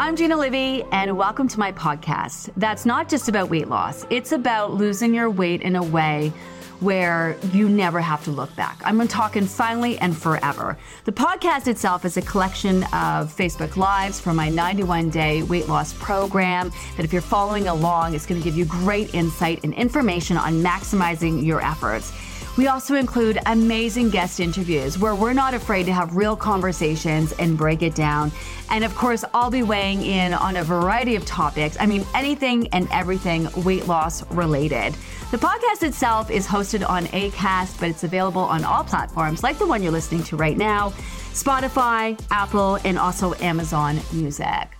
I'm Gina Livy, and welcome to my podcast. That's not just about weight loss, it's about losing your weight in a way where you never have to look back. I'm talking finally and forever. The podcast itself is a collection of Facebook Lives from my 91 day weight loss program. That, if you're following along, is going to give you great insight and information on maximizing your efforts. We also include amazing guest interviews where we're not afraid to have real conversations and break it down. And of course, I'll be weighing in on a variety of topics. I mean, anything and everything weight loss related. The podcast itself is hosted on ACAST, but it's available on all platforms like the one you're listening to right now Spotify, Apple, and also Amazon Music.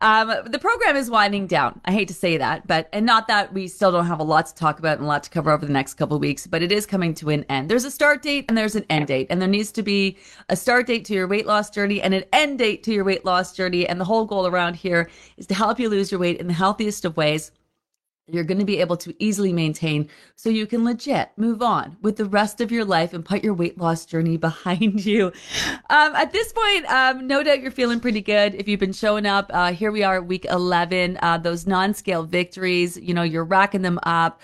Um, the program is winding down. I hate to say that, but and not that we still don't have a lot to talk about and a lot to cover over the next couple of weeks, but it is coming to an end. There's a start date and there's an end date, and there needs to be a start date to your weight loss journey and an end date to your weight loss journey. And the whole goal around here is to help you lose your weight in the healthiest of ways you're going to be able to easily maintain so you can legit move on with the rest of your life and put your weight loss journey behind you. Um, at this point, um, no doubt you're feeling pretty good. If you've been showing up, uh, here we are, week 11, uh, those non scale victories, you know, you're racking them up.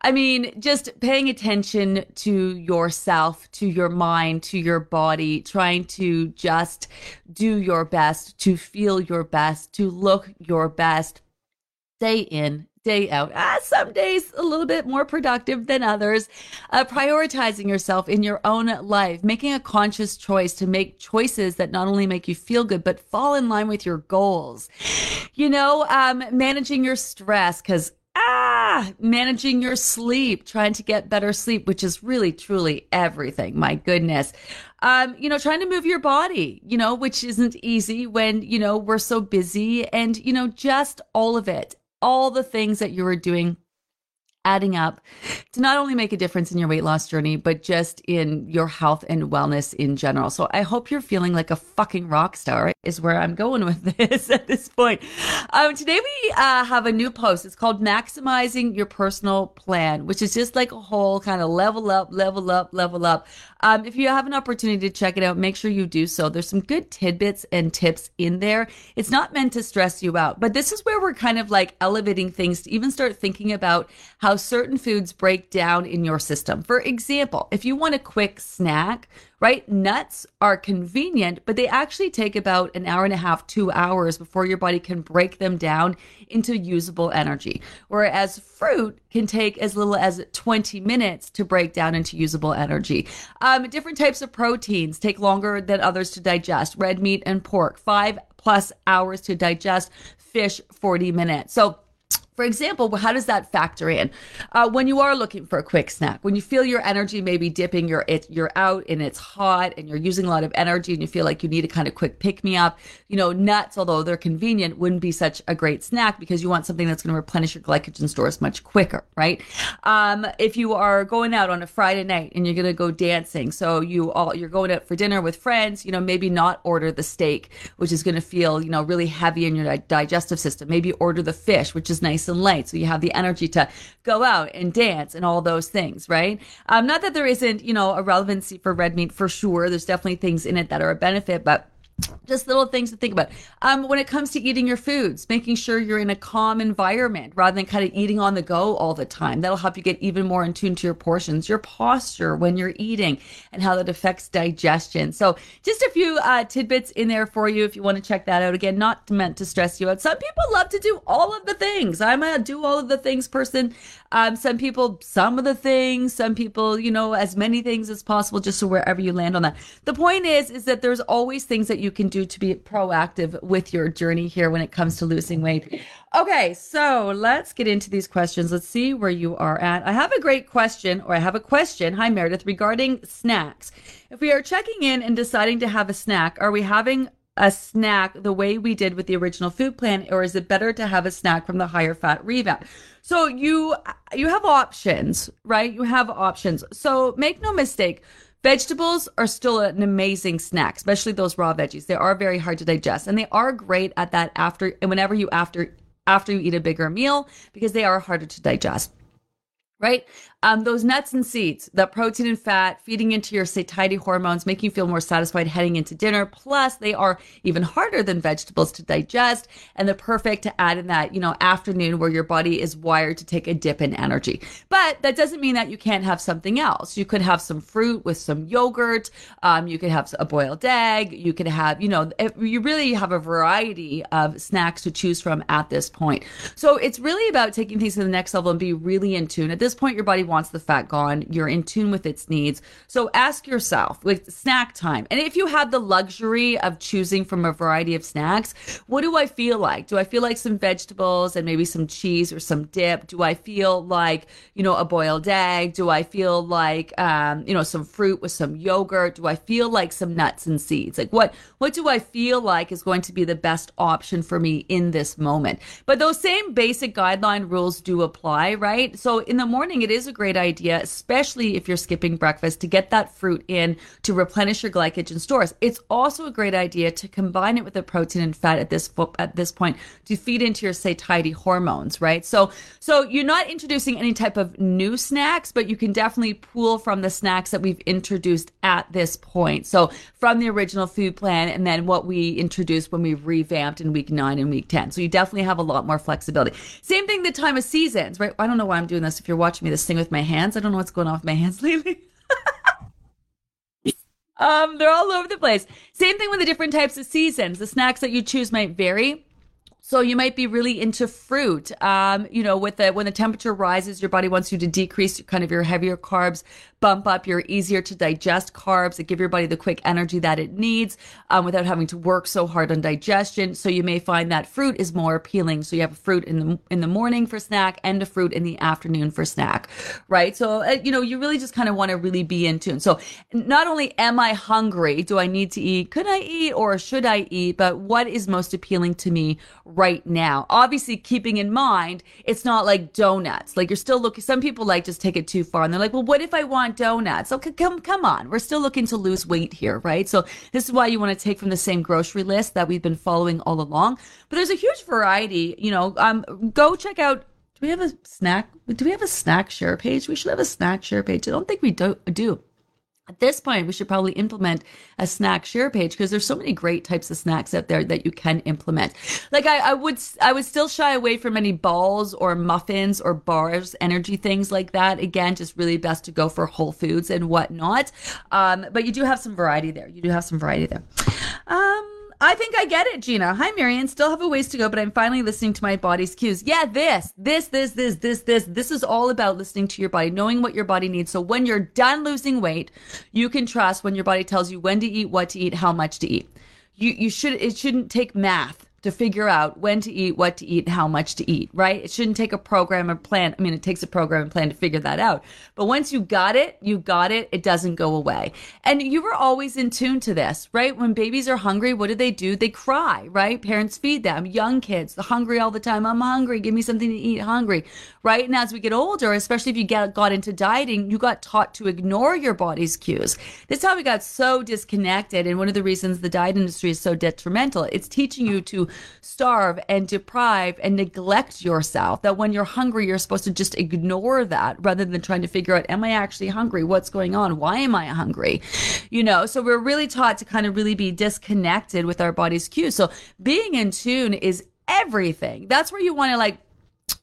I mean, just paying attention to yourself, to your mind, to your body, trying to just do your best, to feel your best, to look your best. Stay in, day out. Ah, some days a little bit more productive than others. Uh, prioritizing yourself in your own life, making a conscious choice to make choices that not only make you feel good, but fall in line with your goals. You know, um, managing your stress because ah, managing your sleep, trying to get better sleep, which is really, truly everything. My goodness. Um, you know, trying to move your body, you know, which isn't easy when, you know, we're so busy and, you know, just all of it all the things that you were doing adding up to not only make a difference in your weight loss journey, but just in your health and wellness in general. So I hope you're feeling like a fucking rock star, is where I'm going with this at this point. Um, today we uh, have a new post. It's called Maximizing Your Personal Plan, which is just like a whole kind of level up, level up, level up. Um, if you have an opportunity to check it out, make sure you do so. There's some good tidbits and tips in there. It's not meant to stress you out, but this is where we're kind of like elevating things to even start thinking about how certain foods break down in your system. For example, if you want a quick snack, right? Nuts are convenient, but they actually take about an hour and a half, two hours before your body can break them down into usable energy. Whereas fruit can take as little as 20 minutes to break down into usable energy. Um, different types of proteins take longer than others to digest. Red meat and pork, five plus hours to digest. Fish, 40 minutes. So, for example, how does that factor in? Uh, when you are looking for a quick snack, when you feel your energy maybe dipping, you're it, you're out and it's hot and you're using a lot of energy and you feel like you need a kind of quick pick me up. You know, nuts, although they're convenient, wouldn't be such a great snack because you want something that's going to replenish your glycogen stores much quicker, right? Um, if you are going out on a Friday night and you're going to go dancing, so you all you're going out for dinner with friends, you know, maybe not order the steak, which is going to feel you know really heavy in your digestive system. Maybe order the fish, which is nice and light. So you have the energy to go out and dance and all those things, right? Um, not that there isn't, you know, a relevancy for red meat for sure. There's definitely things in it that are a benefit, but just little things to think about. Um, when it comes to eating your foods, making sure you're in a calm environment rather than kind of eating on the go all the time. That'll help you get even more in tune to your portions, your posture when you're eating, and how that affects digestion. So, just a few uh, tidbits in there for you if you want to check that out. Again, not meant to stress you out. Some people love to do all of the things. I'm a do all of the things person. Um, some people, some of the things. Some people, you know, as many things as possible, just so wherever you land on that. The point is, is that there's always things that you you can do to be proactive with your journey here when it comes to losing weight. Okay, so let's get into these questions. Let's see where you are at. I have a great question, or I have a question. Hi, Meredith, regarding snacks. If we are checking in and deciding to have a snack, are we having a snack the way we did with the original food plan, or is it better to have a snack from the higher fat revamp? So you you have options, right? You have options. So make no mistake. Vegetables are still an amazing snack, especially those raw veggies. They are very hard to digest and they are great at that after and whenever you after after you eat a bigger meal because they are harder to digest right? Um, those nuts and seeds, that protein and fat feeding into your satiety hormones, making you feel more satisfied heading into dinner. Plus, they are even harder than vegetables to digest and they're perfect to add in that, you know, afternoon where your body is wired to take a dip in energy. But that doesn't mean that you can't have something else. You could have some fruit with some yogurt. Um, you could have a boiled egg. You could have, you know, you really have a variety of snacks to choose from at this point. So it's really about taking things to the next level and be really in tune. At this point, your body wants the fat gone. You're in tune with its needs. So ask yourself with snack time. And if you have the luxury of choosing from a variety of snacks, what do I feel like? Do I feel like some vegetables and maybe some cheese or some dip? Do I feel like, you know, a boiled egg? Do I feel like, um, you know, some fruit with some yogurt? Do I feel like some nuts and seeds? Like what, what do I feel like is going to be the best option for me in this moment? But those same basic guideline rules do apply, right? So in the morning, it is a great idea, especially if you're skipping breakfast, to get that fruit in to replenish your glycogen stores. It's also a great idea to combine it with a protein and fat at this at this point to feed into your satiety hormones, right? So, so you're not introducing any type of new snacks, but you can definitely pull from the snacks that we've introduced at this point. So, from the original food plan, and then what we introduced when we revamped in week nine and week ten. So you definitely have a lot more flexibility. Same thing the time of seasons, right? I don't know why I'm doing this. If you're watching me this thing with my hands. I don't know what's going on with my hands lately. um, they're all over the place. Same thing with the different types of seasons. The snacks that you choose might vary. So you might be really into fruit. Um, you know, with the when the temperature rises, your body wants you to decrease kind of your heavier carbs, bump up your easier to digest carbs that give your body the quick energy that it needs um, without having to work so hard on digestion. So you may find that fruit is more appealing. So you have a fruit in the in the morning for snack and a fruit in the afternoon for snack, right? So uh, you know you really just kind of want to really be in tune. So not only am I hungry, do I need to eat? Could I eat or should I eat? But what is most appealing to me right now? Obviously, keeping in mind it's not like donuts. Like you're still looking. Some people like just take it too far, and they're like, well, what if I want donuts. Okay, come, come on. We're still looking to lose weight here, right? So this is why you want to take from the same grocery list that we've been following all along. But there's a huge variety. You know, um, go check out. Do we have a snack? Do we have a snack share page? We should have a snack share page. I don't think we do. do. At this point, we should probably implement a snack share page because there's so many great types of snacks out there that you can implement. Like I, I would, I would still shy away from any balls or muffins or bars, energy things like that. Again, just really best to go for whole foods and whatnot. Um, but you do have some variety there. You do have some variety there. Um, I think I get it, Gina. Hi, Marion. Still have a ways to go, but I'm finally listening to my body's cues. Yeah, this, this, this, this, this, this. This is all about listening to your body, knowing what your body needs. So when you're done losing weight, you can trust when your body tells you when to eat, what to eat, how much to eat. You, you should, it shouldn't take math to figure out when to eat, what to eat, how much to eat, right? It shouldn't take a program or plan. I mean, it takes a program and plan to figure that out. But once you got it, you got it. It doesn't go away. And you were always in tune to this, right? When babies are hungry, what do they do? They cry, right? Parents feed them. Young kids, they're hungry all the time. I'm hungry. Give me something to eat. Hungry, right? And as we get older, especially if you get got into dieting, you got taught to ignore your body's cues. This is how we got so disconnected. And one of the reasons the diet industry is so detrimental. It's teaching you to starve and deprive and neglect yourself. That when you're hungry, you're supposed to just ignore that rather than trying to figure out, am I actually hungry? What's going on? Why am I hungry? You know, so we're really taught to kind of really be disconnected with our body's cues. So being in tune is everything. That's where you want to like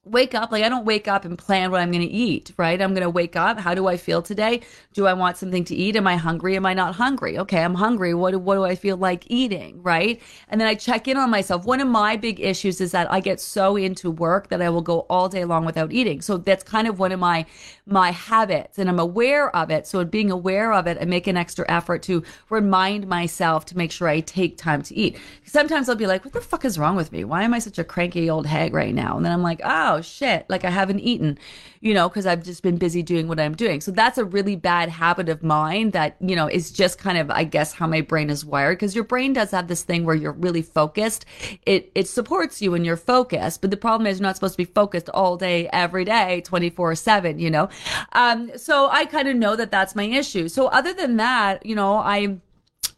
wake up like i don't wake up and plan what i'm going to eat right? I'm going to wake up how do i feel today? Do i want something to eat? Am i hungry? Am i not hungry? Okay i'm hungry. What, what do i feel like eating right? And then i check in on myself. One of my big issues is that i get so into work that i will go all day long without eating. So that's kind of one of my my habits and i'm aware of it. So being aware of it i make an extra effort to remind myself to make sure i take time to eat. Sometimes i'll be like what the fuck is wrong with me? Why am i such a cranky old hag right now? And then i'm like oh oh shit, like I haven't eaten, you know, because I've just been busy doing what I'm doing. So that's a really bad habit of mine that, you know, is just kind of, I guess, how my brain is wired. Because your brain does have this thing where you're really focused. It it supports you when you're focused, but the problem is you're not supposed to be focused all day, every day, 24 seven, you know. Um, so I kind of know that that's my issue. So other than that, you know, I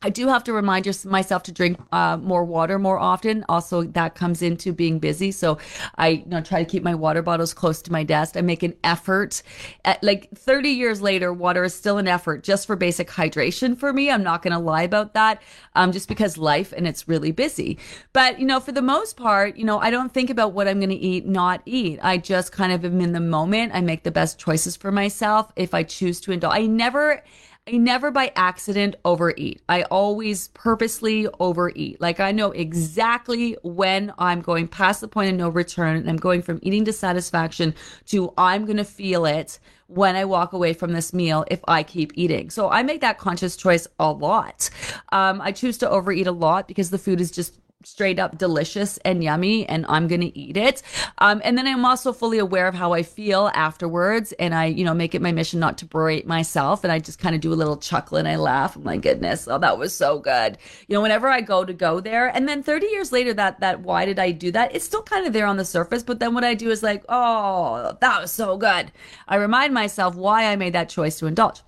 I do have to remind myself to drink uh, more water more often. Also, that comes into being busy. So I you know, try to keep my water bottles close to my desk. I make an effort. At, like 30 years later, water is still an effort just for basic hydration for me. I'm not going to lie about that um, just because life and it's really busy. But, you know, for the most part, you know, I don't think about what I'm going to eat, not eat. I just kind of am in the moment. I make the best choices for myself if I choose to indulge. I never I never by accident overeat. I always purposely overeat. Like I know exactly when I'm going past the point of no return and I'm going from eating to satisfaction to I'm going to feel it when I walk away from this meal if I keep eating. So I make that conscious choice a lot. Um, I choose to overeat a lot because the food is just straight up delicious and yummy and I'm going to eat it. Um, and then I'm also fully aware of how I feel afterwards. And I, you know, make it my mission not to berate myself. And I just kind of do a little chuckle and I laugh. my goodness. Oh, that was so good. You know, whenever I go to go there and then 30 years later, that, that, why did I do that? It's still kind of there on the surface. But then what I do is like, oh, that was so good. I remind myself why I made that choice to indulge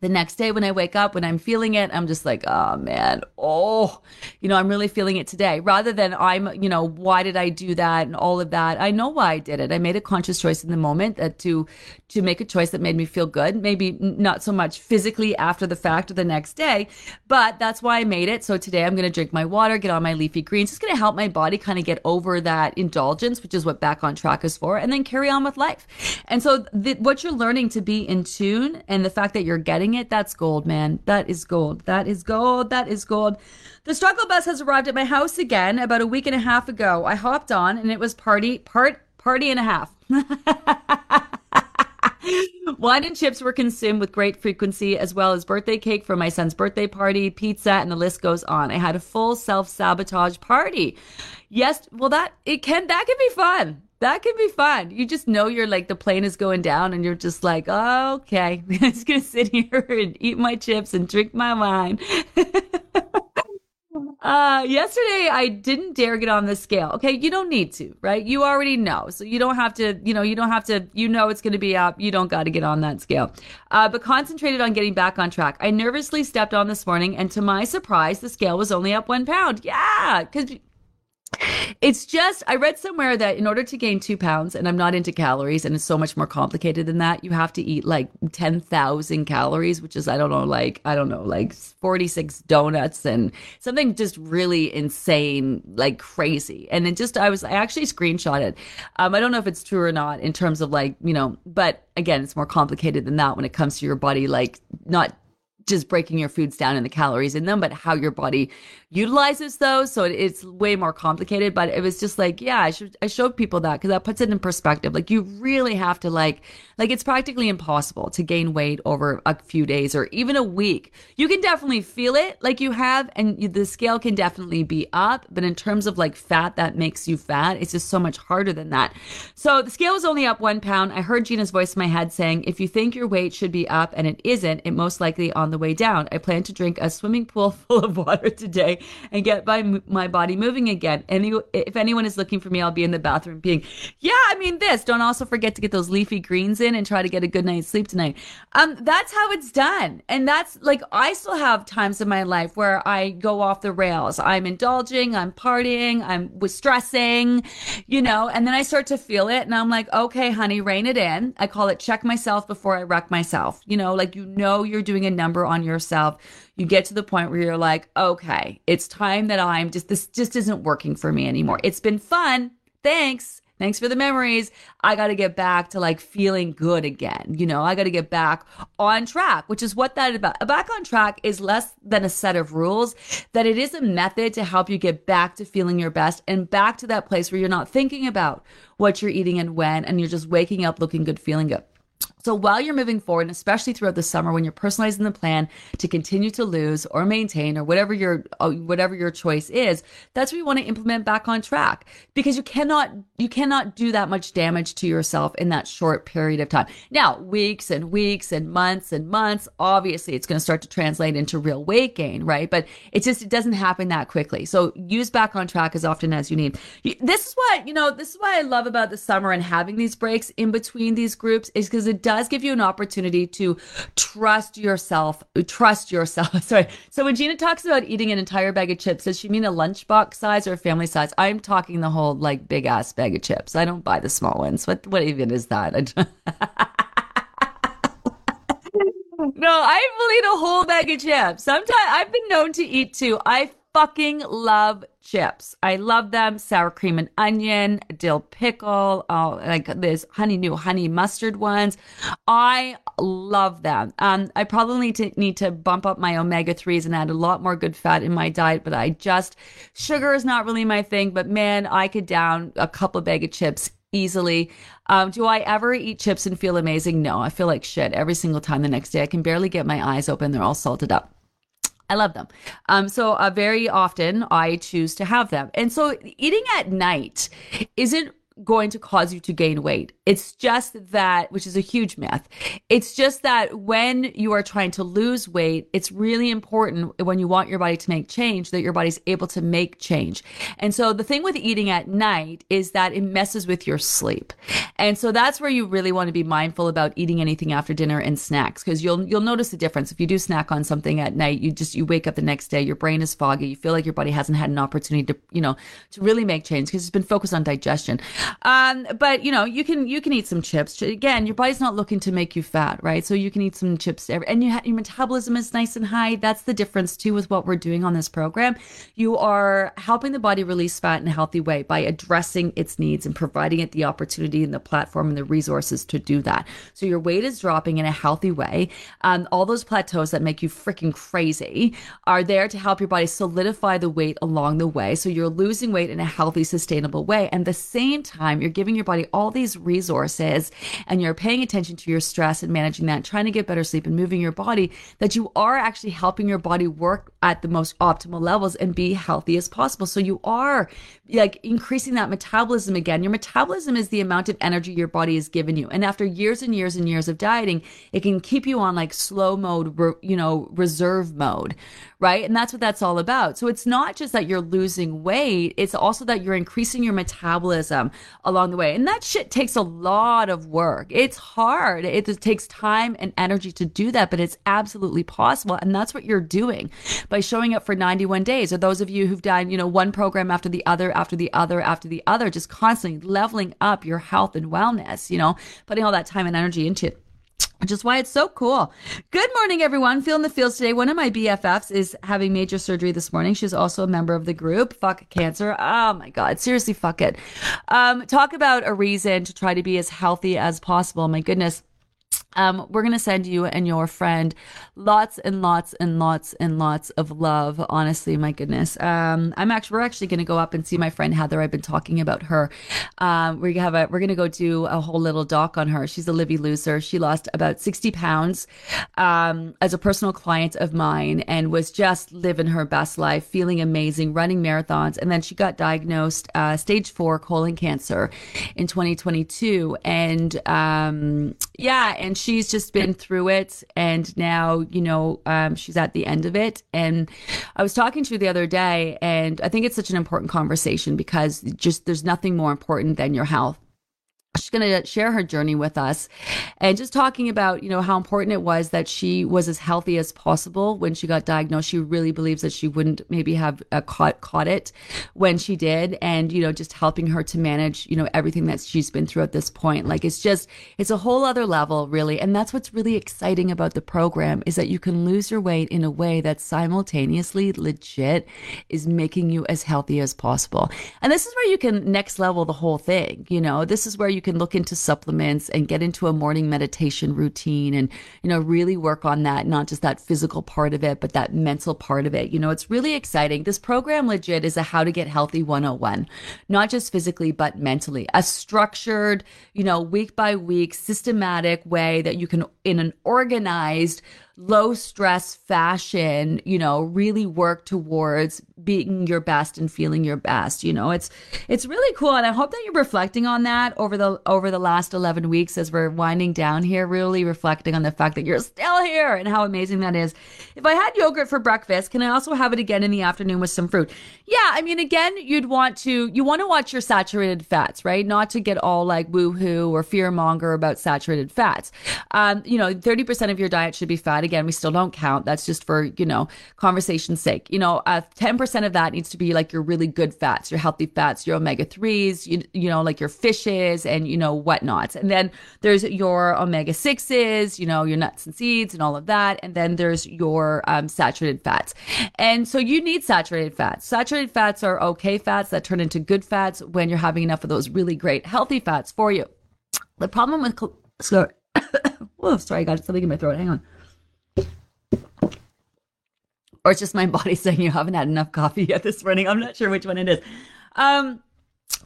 the next day when I wake up, when I'm feeling it, I'm just like, oh man, oh, you know, I'm really feeling it today. Rather than I'm, you know, why did I do that and all of that? I know why I did it. I made a conscious choice in the moment that to to make a choice that made me feel good. Maybe not so much physically after the fact or the next day, but that's why I made it. So today I'm to drink my water, get on my leafy greens. It's to help my body kind of get over that indulgence, which is what back on track is for, and then carry on with life. And so the, what you're learning to be in tune and the fact that you're getting it, that's gold, man. That is gold. That is gold. That is gold. The struggle bus has arrived at my house again about a week and a half ago. I hopped on and it was party, part, party and a half. Wine and chips were consumed with great frequency, as well as birthday cake for my son's birthday party, pizza, and the list goes on. I had a full self sabotage party. Yes, well, that it can that can be fun. That can be fun. You just know you're like the plane is going down, and you're just like, oh, okay, I'm just gonna sit here and eat my chips and drink my wine. Uh, yesterday I didn't dare get on the scale. Okay, you don't need to, right? You already know. So you don't have to, you know, you don't have to, you know it's to be up. You don't got to get on that scale. Uh, but concentrated on getting back on track. I nervously stepped on this morning and to my surprise, the scale was only up one pound. Yeah, because it's just, I read somewhere that in order to gain two pounds, and I'm not into calories, and it's so much more complicated than that, you have to eat like 10,000 calories, which is, I don't know, like, I don't know, like 46 donuts and something just really insane, like crazy. And it just, I was, I actually screenshot it. Um, I don't know if it's true or not in terms of like, you know, but again, it's more complicated than that when it comes to your body, like not just breaking your foods down and the calories in them, but how your body utilizes those. So it's way more complicated. But it was just like, yeah, I should I showed people that because that puts it in perspective. Like you really have to like like it's practically impossible to gain weight over a few days or even a week. You can definitely feel it like you have, and you, the scale can definitely be up. But in terms of like fat that makes you fat, it's just so much harder than that. So the scale was only up one pound. I heard Gina's voice in my head saying, if you think your weight should be up and it isn't, it most likely on the way down. I plan to drink a swimming pool full of water today and get my, my body moving again. And if anyone is looking for me, I'll be in the bathroom being, yeah, I mean this. Don't also forget to get those leafy greens in and try to get a good night's sleep tonight. Um, that's how it's done. And that's like, I still have times in my life where I go off the rails. I'm indulging, I'm partying, I'm with stressing, you know, and then I start to feel it and I'm like, okay, honey, rein it in. I call it check myself before I wreck myself. You know, like you know you're doing a number on yourself. You get to the point where you're like, okay, it's time that I'm just this just isn't working for me anymore. It's been fun. Thanks Thanks for the memories. I got to get back to like feeling good again. You know, I got to get back on track, which is what that about. Back on track is less than a set of rules, that it is a method to help you get back to feeling your best and back to that place where you're not thinking about what you're eating and when, and you're just waking up looking good, feeling good. So while you're moving forward, and especially throughout the summer when you're personalizing the plan to continue to lose or maintain or whatever your uh, whatever your choice is, that's what you want to implement back on track because you cannot you cannot do that much damage to yourself in that short period of time. Now, weeks and weeks and months and months, obviously it's going to start to translate into real weight gain, right? But it just it doesn't happen that quickly. So use back on track as often as you need. This is what, you know, this is what I love about the summer and having these breaks in between these groups is because it does give you an opportunity to trust yourself, trust yourself. Sorry. So when Gina talks about eating an entire bag of chips, does she mean a lunchbox size or a family size? I'm talking the whole like big ass bag of chips. I don't buy the small ones. What what even is that? no, I will eat a whole bag of chips. Sometimes I've been known to eat two. I fucking love chips. I love them. Sour cream and onion, dill pickle, oh, like this honey new honey mustard ones. I love them. Um, I probably need to need to bump up my omega threes and add a lot more good fat in my diet, but I just sugar is not really my thing. But man, I could down a couple bag of chips easily. Um, do I ever eat chips and feel amazing? No, I feel like shit every single time the next day. I can barely get my eyes open. They're all salted up. I love them. Um, so uh, very often I choose to have them. And so eating at night isn't going to cause you to gain weight. It's just that, which is a huge myth. It's just that when you are trying to lose weight, it's really important when you want your body to make change that your body's able to make change. And so the thing with eating at night is that it messes with your sleep. And so that's where you really want to be mindful about eating anything after dinner and snacks because you'll you'll notice the difference. If you do snack on something at night, you just you wake up the next day, your brain is foggy, you feel like your body hasn't had an opportunity to, you know, to really make change because it's been focused on digestion. Um, but you know, you can you can eat some chips. Again, your body's not looking to make you fat, right? So you can eat some chips, every, and you ha- your metabolism is nice and high. That's the difference too with what we're doing on this program. You are helping the body release fat in a healthy way by addressing its needs and providing it the opportunity and the platform and the resources to do that. So your weight is dropping in a healthy way. Um, all those plateaus that make you freaking crazy are there to help your body solidify the weight along the way. So you're losing weight in a healthy, sustainable way. And the same time, you're giving your body all these resources and you're paying attention to your stress and managing that, trying to get better sleep and moving your body, that you are actually helping your body work at the most optimal levels and be healthy as possible. So you are like increasing that metabolism again. Your metabolism is the amount of energy your body has given you. And after years and years and years of dieting, it can keep you on like slow mode, you know, reserve mode, right? And that's what that's all about. So it's not just that you're losing weight, it's also that you're increasing your metabolism along the way. And that shit takes a lot of work. It's hard. It, takes time and energy to do that, but it's absolutely possible. And that's what you're doing by showing up for 91 days. Or those of you who've done, you know, one program after the other, after the other, after the other, just constantly leveling up your health and wellness, you know, putting all that time and energy into it which is why it's so cool. Good morning, everyone. Feeling the feels today. One of my BFFs is having major surgery this morning. She's also a member of the group. Fuck cancer. Oh my God. Seriously, fuck it. Um, talk about a reason to try to be as healthy as possible. My goodness. Um, we're going to send you and your friend lots and lots and lots and lots of love. Honestly, my goodness. Um, I'm actually, we're actually going to go up and see my friend Heather. I've been talking about her. Um, we have a, we're going to go do a whole little doc on her. She's a Livy loser. She lost about 60 pounds, um, as a personal client of mine and was just living her best life, feeling amazing, running marathons. And then she got diagnosed, uh, stage four colon cancer in 2022. And, um, yeah, and she's just been through it and now you know um, she's at the end of it. And i was talking to her the other day and i think it's such an important conversation because just there's nothing more important than your health she going to share her journey with us and just talking about, you know, how important it was that she was as healthy as possible when she got diagnosed. She really believes that she wouldn't maybe have uh, caught, caught it when she did. And, you know, just helping her to manage, you know, everything that she's been through at this point. Like it's just, it's a whole other level, really. And that's what's really exciting about the program is that you can lose your weight in a way that simultaneously legit is making you as healthy as possible. And this is where you can next level the whole thing. You know, this is where you can look into supplements and get into a morning meditation routine and, you know, really work on that, not just that physical part of it, but that mental part of it. You know, it's really exciting. This program legit is a how to get healthy 101, not just physically, but mentally. A structured, you know, week by week, systematic way that you can, in an organized, low stress fashion, you know, really work towards being your best and feeling your best. You know, it's it's really cool. And I hope that you're reflecting on that over the over the last 11 weeks as we're winding down here, really reflecting on the fact that you're still here and how amazing that is. If I had yogurt for breakfast, can I also have it again in the afternoon with some fruit? Yeah, I mean again, you'd want to you want to watch your saturated fats, right? Not to get all like woohoo or fear monger about saturated fats. Um, you know, 30% of your diet should be fat again, we still don't count. That's just for, you know, conversation's sake. You know, uh, 10% of that needs to be like your really good fats, your healthy fats, your omega 3s, you, you know, like your fishes and, you know, whatnot. And then there's your omega 6s, you know, your nuts and seeds and all of that. And then there's your um, saturated fats. And so you need saturated fats. Saturated fats are okay fats that turn into good fats when you're having enough of those really great healthy fats for you. The problem with, sorry, oh, sorry, I got something in my throat. Hang on or it's just my body saying you haven't had enough coffee yet this morning. I'm not sure which one it is. Um,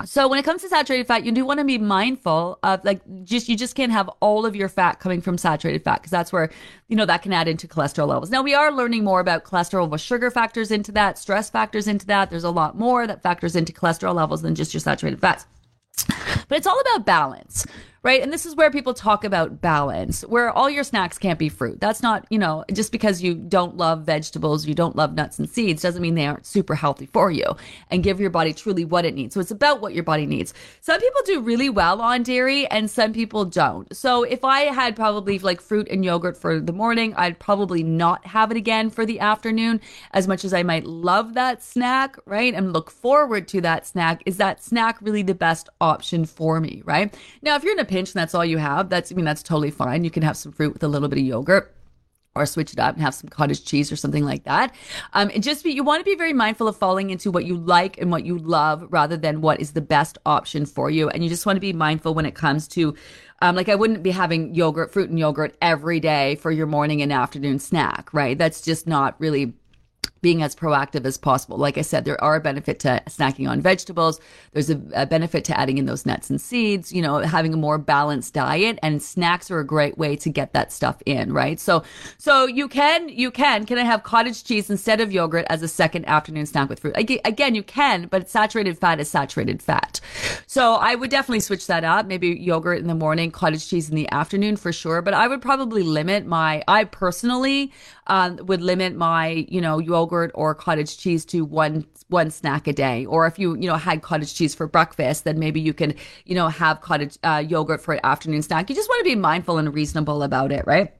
so when it comes to saturated fat, you do want to be mindful of like just you just can't have all of your fat coming from saturated fat because that's where you know that can add into cholesterol levels. Now we are learning more about cholesterol with sugar factors into that, stress factors into that. There's a lot more that factors into cholesterol levels than just your saturated fats. But it's all about balance, right? And this is where people talk about balance, where all your snacks can't be fruit. That's not, you know, just because you don't love vegetables, you don't love nuts and seeds, doesn't mean they aren't super healthy for you and give your body truly what it needs. So it's about what your body needs. Some people do really well on dairy and some people don't. So if I had probably like fruit and yogurt for the morning, I'd probably not have it again for the afternoon as much as I might love that snack, right? And look forward to that snack. Is that snack really the best option for me, right? Now, if you're in a pinch and that's all you have, that's, I mean, that's totally fine. You can have some fruit with a little bit of yogurt or switch it up and have some cottage cheese or something like that. Um, and just be, you want to be very mindful of falling into what you like and what you love rather than what is the best option for you. And you just want to be mindful when it comes to, um, like I wouldn't be having yogurt, fruit and yogurt every day for your morning and afternoon snack, right? That's just not really being as proactive as possible. Like I said, there are a benefit to snacking on vegetables. There's a, a, benefit to adding in those nuts and seeds, you know, having a more balanced diet and snacks are a great way to get that stuff in, right? So, so you can, you can, can I have cottage cheese instead of yogurt as a second afternoon snack with fruit? Again, you can, but saturated fat is saturated fat. So I would definitely switch that up. Maybe yogurt in the morning, cottage cheese in the afternoon for sure. But I would probably limit my, I personally, um, would limit my, you know, yogurt or cottage cheese to one one snack a day. Or if you, you know, had cottage cheese for breakfast, then maybe you can, you know, have cottage uh, yogurt for an afternoon snack. You just want to be mindful and reasonable about it, right?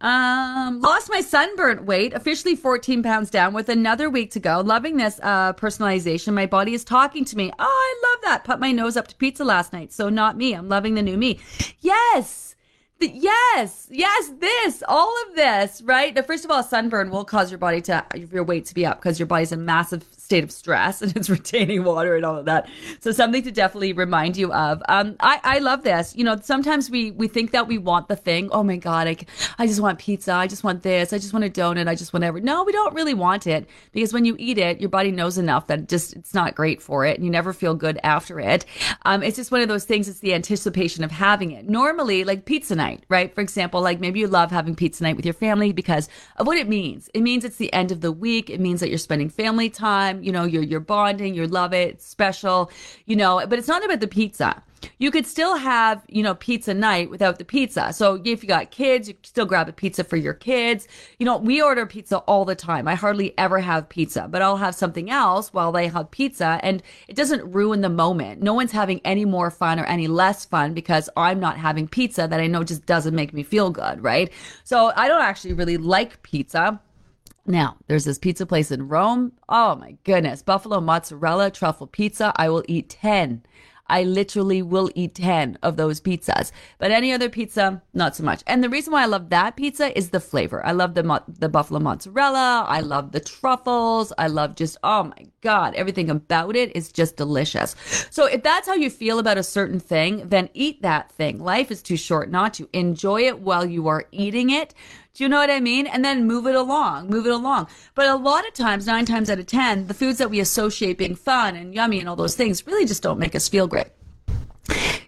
Um, lost my sunburnt weight, officially 14 pounds down with another week to go. Loving this uh, personalization. My body is talking to me. Oh, I love that. Put my nose up to pizza last night. So not me. I'm loving the new me. Yes. Yes, yes, this, all of this, right? Now, first of all, sunburn will cause your body to, your weight to be up because your body's a massive state of stress and it's retaining water and all of that. So something to definitely remind you of. Um, I, I love this. You know, sometimes we, we think that we want the thing. Oh my God, I, I just want pizza. I just want this. I just want a donut. I just want whatever. No, we don't really want it because when you eat it, your body knows enough that just, it's not great for it and you never feel good after it. Um, it's just one of those things. It's the anticipation of having it. Normally, like pizza night, right? For example, like maybe you love having pizza night with your family because of what it means. It means it's the end of the week. It means that you're spending family time time. You know, you're you're bonding, you love it, it's special, you know, but it's not about the pizza. you could still have, you know, pizza night without the pizza. So if you got kids, you still grab a pizza for your kids. You know, we order pizza all the time. I hardly ever have pizza, but I'll have something else while they have pizza and it doesn't ruin the moment. No one's having any more fun or any less fun because I'm not having pizza that I know just doesn't make me feel good, right? So I don't actually really like pizza. Now, there's this pizza place in Rome. Oh my goodness. Buffalo mozzarella truffle pizza. I will eat 10. I literally will eat 10 of those pizzas. But any other pizza, not so much. And the reason why I love that pizza is the flavor. I love the mo- the buffalo mozzarella, I love the truffles, I love just oh my god, everything about it is just delicious. So if that's how you feel about a certain thing, then eat that thing. Life is too short not to. Enjoy it while you are eating it. Do you know what I mean? And then move it along, move it along. But a lot of times, nine times out of 10, the foods that we associate being fun and yummy and all those things really just don't make us feel great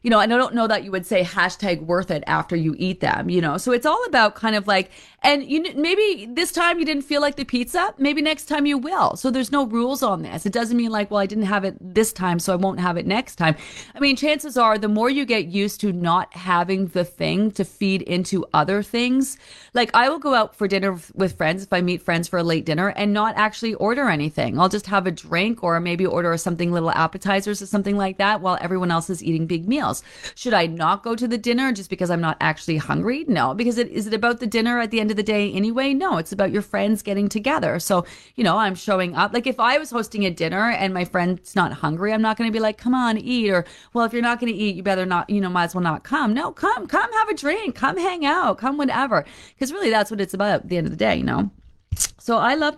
you know, and I don't know that you would say hashtag worth it after you eat them, you know. So it's all about kind of like, and you maybe this time you didn't feel like the pizza, maybe next time you will. So there's no rules on this. It doesn't mean like, well, I didn't have it this time, so I won't have it next time. I mean, chances are the more you get used to not having the thing to feed into other things, like I will go out for dinner with friends if I meet friends for a late dinner and not actually order anything. I'll just have a drink or maybe order something little appetizers or something like that while everyone else is eating big meals. Should I not go to the dinner just because I'm not actually hungry? No, because it is it about the dinner at the end of the day anyway? No, it's about your friends getting together. So, you know, I'm showing up. Like if I was hosting a dinner and my friend's not hungry, I'm not going to be like, "Come on, eat," or, "Well, if you're not going to eat, you better not, you know, might as well not come." No, come, come have a drink, come hang out, come whatever. Because really that's what it's about at the end of the day, you know. So I love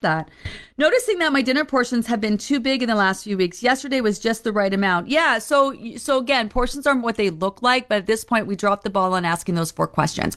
that. Noticing that my dinner portions have been too big in the last few weeks. Yesterday was just the right amount. Yeah, so so again, portions aren't what they look like, but at this point we dropped the ball on asking those four questions.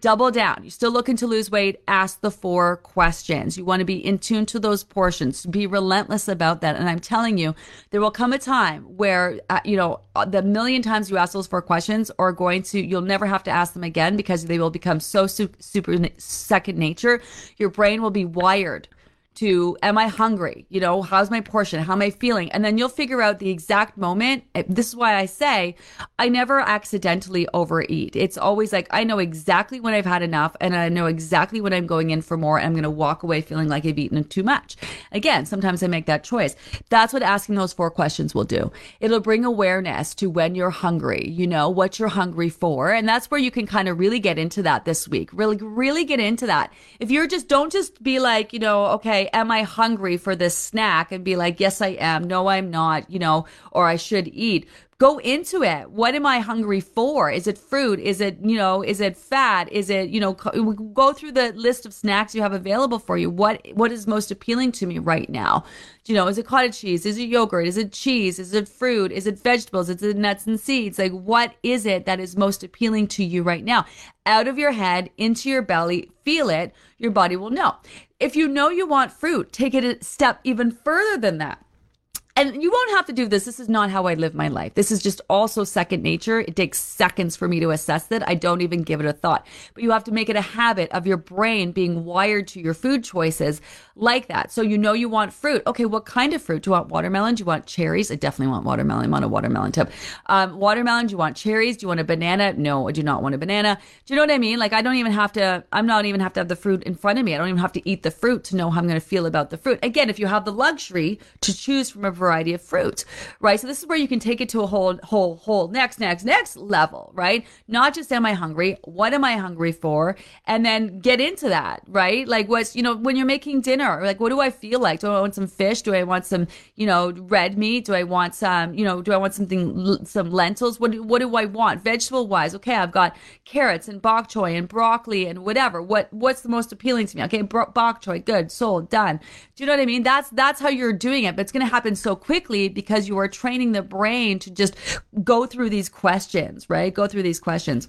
Double down. You still looking to lose weight? Ask the four questions. You want to be in tune to those portions. Be relentless about that. And I'm telling you, there will come a time where uh, you know the million times you ask those four questions are going to you'll never have to ask them again because they will become so su- super second nature. Your brain will be wired to am I hungry? You know, how's my portion? How am I feeling? And then you'll figure out the exact moment. This is why I say I never accidentally overeat. It's always like I know exactly when I've had enough and I know exactly when I'm going in for more I'm going to walk away feeling like I've eaten too much. Again, sometimes I make that choice. That's what asking those four questions will do. It'll bring awareness to when you're hungry, you know, what you're hungry for. And that's where you can kind of really get into that this week. Really, really get into that. If you're just, don't just be like, you know, okay, am I hungry for this snack? And be like, yes, I am. No, I'm not, you know, or I should eat. Go into it. What am I hungry for? Is it fruit? Is it, you know, is it fat? Is it, you know, go through the list of snacks you have available for you. What, what is most appealing to me right now? You know, is it cottage cheese? Is it yogurt? Is it cheese? Is it fruit? Is it vegetables? Is it nuts and seeds? Like, what is it that is most appealing to you right now? Out of your head, into your belly, feel it. Your body will know. If you know you want fruit, take it a step even further than that and you won't have to do this. This is not how I live my life. This is just also second nature. It takes seconds for me to assess that. I don't even give it a thought. But you have to make it a habit of your brain being wired to your food choices like that. So you know you want fruit. Okay, what kind of fruit? Do you want watermelon? Do you want cherries? I definitely want watermelon. I'm on a watermelon tip. Um, watermelon, do you want cherries? Do you want a banana? No, I do not want a banana. Do you know what I mean? Like I don't even have to, I'm not even have to have the fruit in front of me. I don't even have to eat the fruit to know how I'm going to feel about the fruit. Again, if you have the luxury to choose from a variety of fruits, right? So this is where you can take it to a whole, whole, whole next, next, next level, right? Not just am I hungry? What am I hungry for? And then get into that, right? Like what's, you know, when you're making dinner, like what do I feel like? Do I want some fish? Do I want some, you know, red meat? Do I want some, you know, do I want something, some lentils? What do, what do I want? Vegetable wise, okay, I've got carrots and bok choy and broccoli and whatever. What, what's the most appealing to me? Okay, bok choy, good, sold, done. Do you know what I mean? That's, that's how you're doing it, but it's going to happen so quickly because you are training the brain to just go through these questions, right? Go through these questions.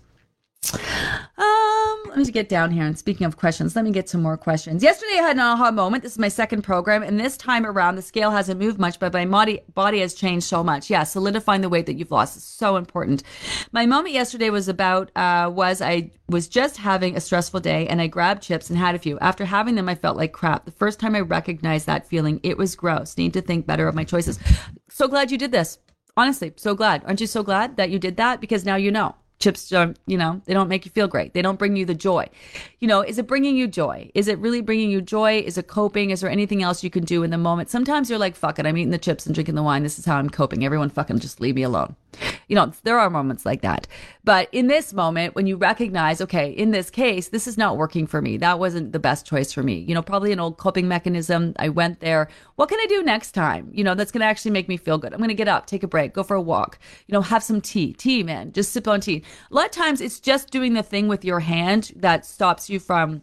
Let me get down here. And speaking of questions, let me get some more questions. Yesterday, I had an aha moment. This is my second program, and this time around, the scale hasn't moved much, but my body body has changed so much. Yeah, solidifying the weight that you've lost is so important. My moment yesterday was about uh, was I was just having a stressful day, and I grabbed chips and had a few. After having them, I felt like crap. The first time I recognized that feeling, it was gross. Need to think better of my choices. So glad you did this. Honestly, so glad. Aren't you so glad that you did that? Because now you know chips don't you know they don't make you feel great. They don't bring you the joy. You know is it bringing you joy? Is it really bringing you joy? Is it coping? Is there anything else you can do in the moment? Sometimes you're like fuck it i'm eating the chips and drinking the wine. This is how i'm coping. Everyone fucking just leave me alone. You know there are moments like that but in this moment when you recognize okay in this case this is not working for me. That wasn't the best choice for me. You know probably an old coping mechanism. I went there. What can i do next time? You know that's going to actually make me feel good. I'm going to get up take a break go for a walk you know have some tea. Tea man just sip on tea. A lot of times it's just doing the thing with your hand that stops you from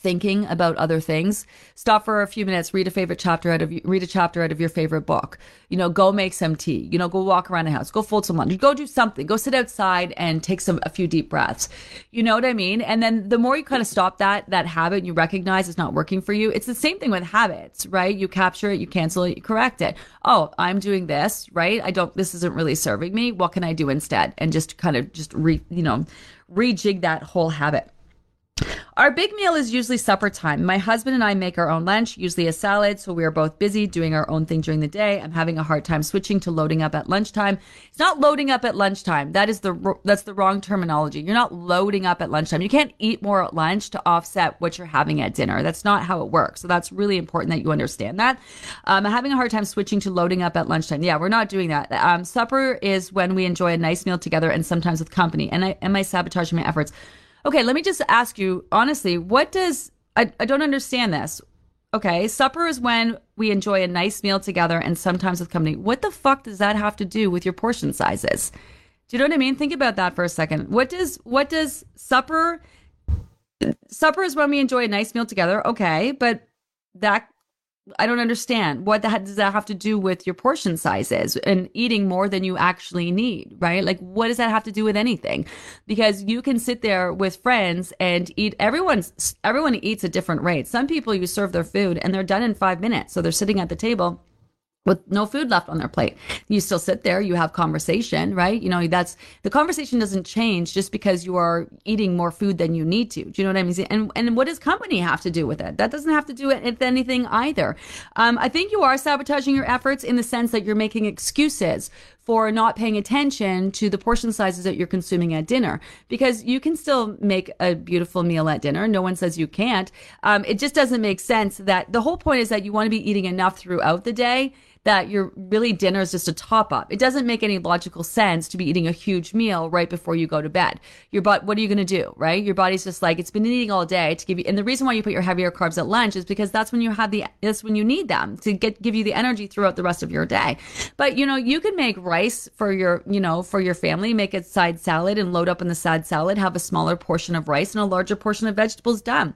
thinking about other things stop for a few minutes read a favorite chapter out of read a chapter out of your favorite book. You know go make some tea. You know go walk around the house. Go fold some laundry. Go do something. Go sit outside and take some a few deep breaths. You know what i mean? And then the more you kind of stop that that habit you recognize it's not working for you it's the same thing with habits right? You capture it you cancel it you correct it. Oh i'm doing this right? I don't this isn't really serving me. What can i do instead? And just kind of just re you know rejig that whole habit our big meal is usually supper time. My husband and I make our own lunch, usually a salad, so we are both busy doing our own thing during the day. I'm having a hard time switching to loading up at lunchtime. It's not loading up at lunchtime. That is the that's the wrong terminology. You're not loading up at lunchtime. You can't eat more at lunch to offset what you're having at dinner. That's not how it works. So that's really important that you understand that. Um, I'm having a hard time switching to loading up at lunchtime. Yeah, we're not doing that. Um, supper is when we enjoy a nice meal together and sometimes with company. And I am I sabotaging my efforts? Okay, let me just ask you honestly, what does I, I don't understand this. Okay, supper is when we enjoy a nice meal together and sometimes with company. What the fuck does that have to do with your portion sizes? Do you know what I mean? Think about that for a second. What does what does supper supper is when we enjoy a nice meal together. Okay, but that I don't understand. What that, does that have to do with your portion sizes and eating more than you actually need, right? Like, what does that have to do with anything? Because you can sit there with friends and eat. Everyone's everyone eats at different rates. Some people you serve their food and they're done in five minutes, so they're sitting at the table with no food left on their plate. You still sit there, you have conversation, right? You know, that's the conversation doesn't change just because you are eating more food than you need to. Do you know what I mean? And and what does company have to do with it? That doesn't have to do it with anything either. Um, I think you are sabotaging your efforts in the sense that you're making excuses for not paying attention to the portion sizes that you're consuming at dinner because you can still make a beautiful meal at dinner. No one says you can't. Um, it just doesn't make sense that the whole point is that you want to be eating enough throughout the day that your really dinner is just a top up. It doesn't make any logical sense to be eating a huge meal right before you go to bed. Your but what are you going to do, right? Your body's just like it's been eating all day to give you. And the reason why you put your heavier carbs at lunch is because that's when you have the that's when you need them to get give you the energy throughout the rest of your day. But you know you can make rice for your you know for your family, make a side salad and load up in the side salad, have a smaller portion of rice and a larger portion of vegetables done.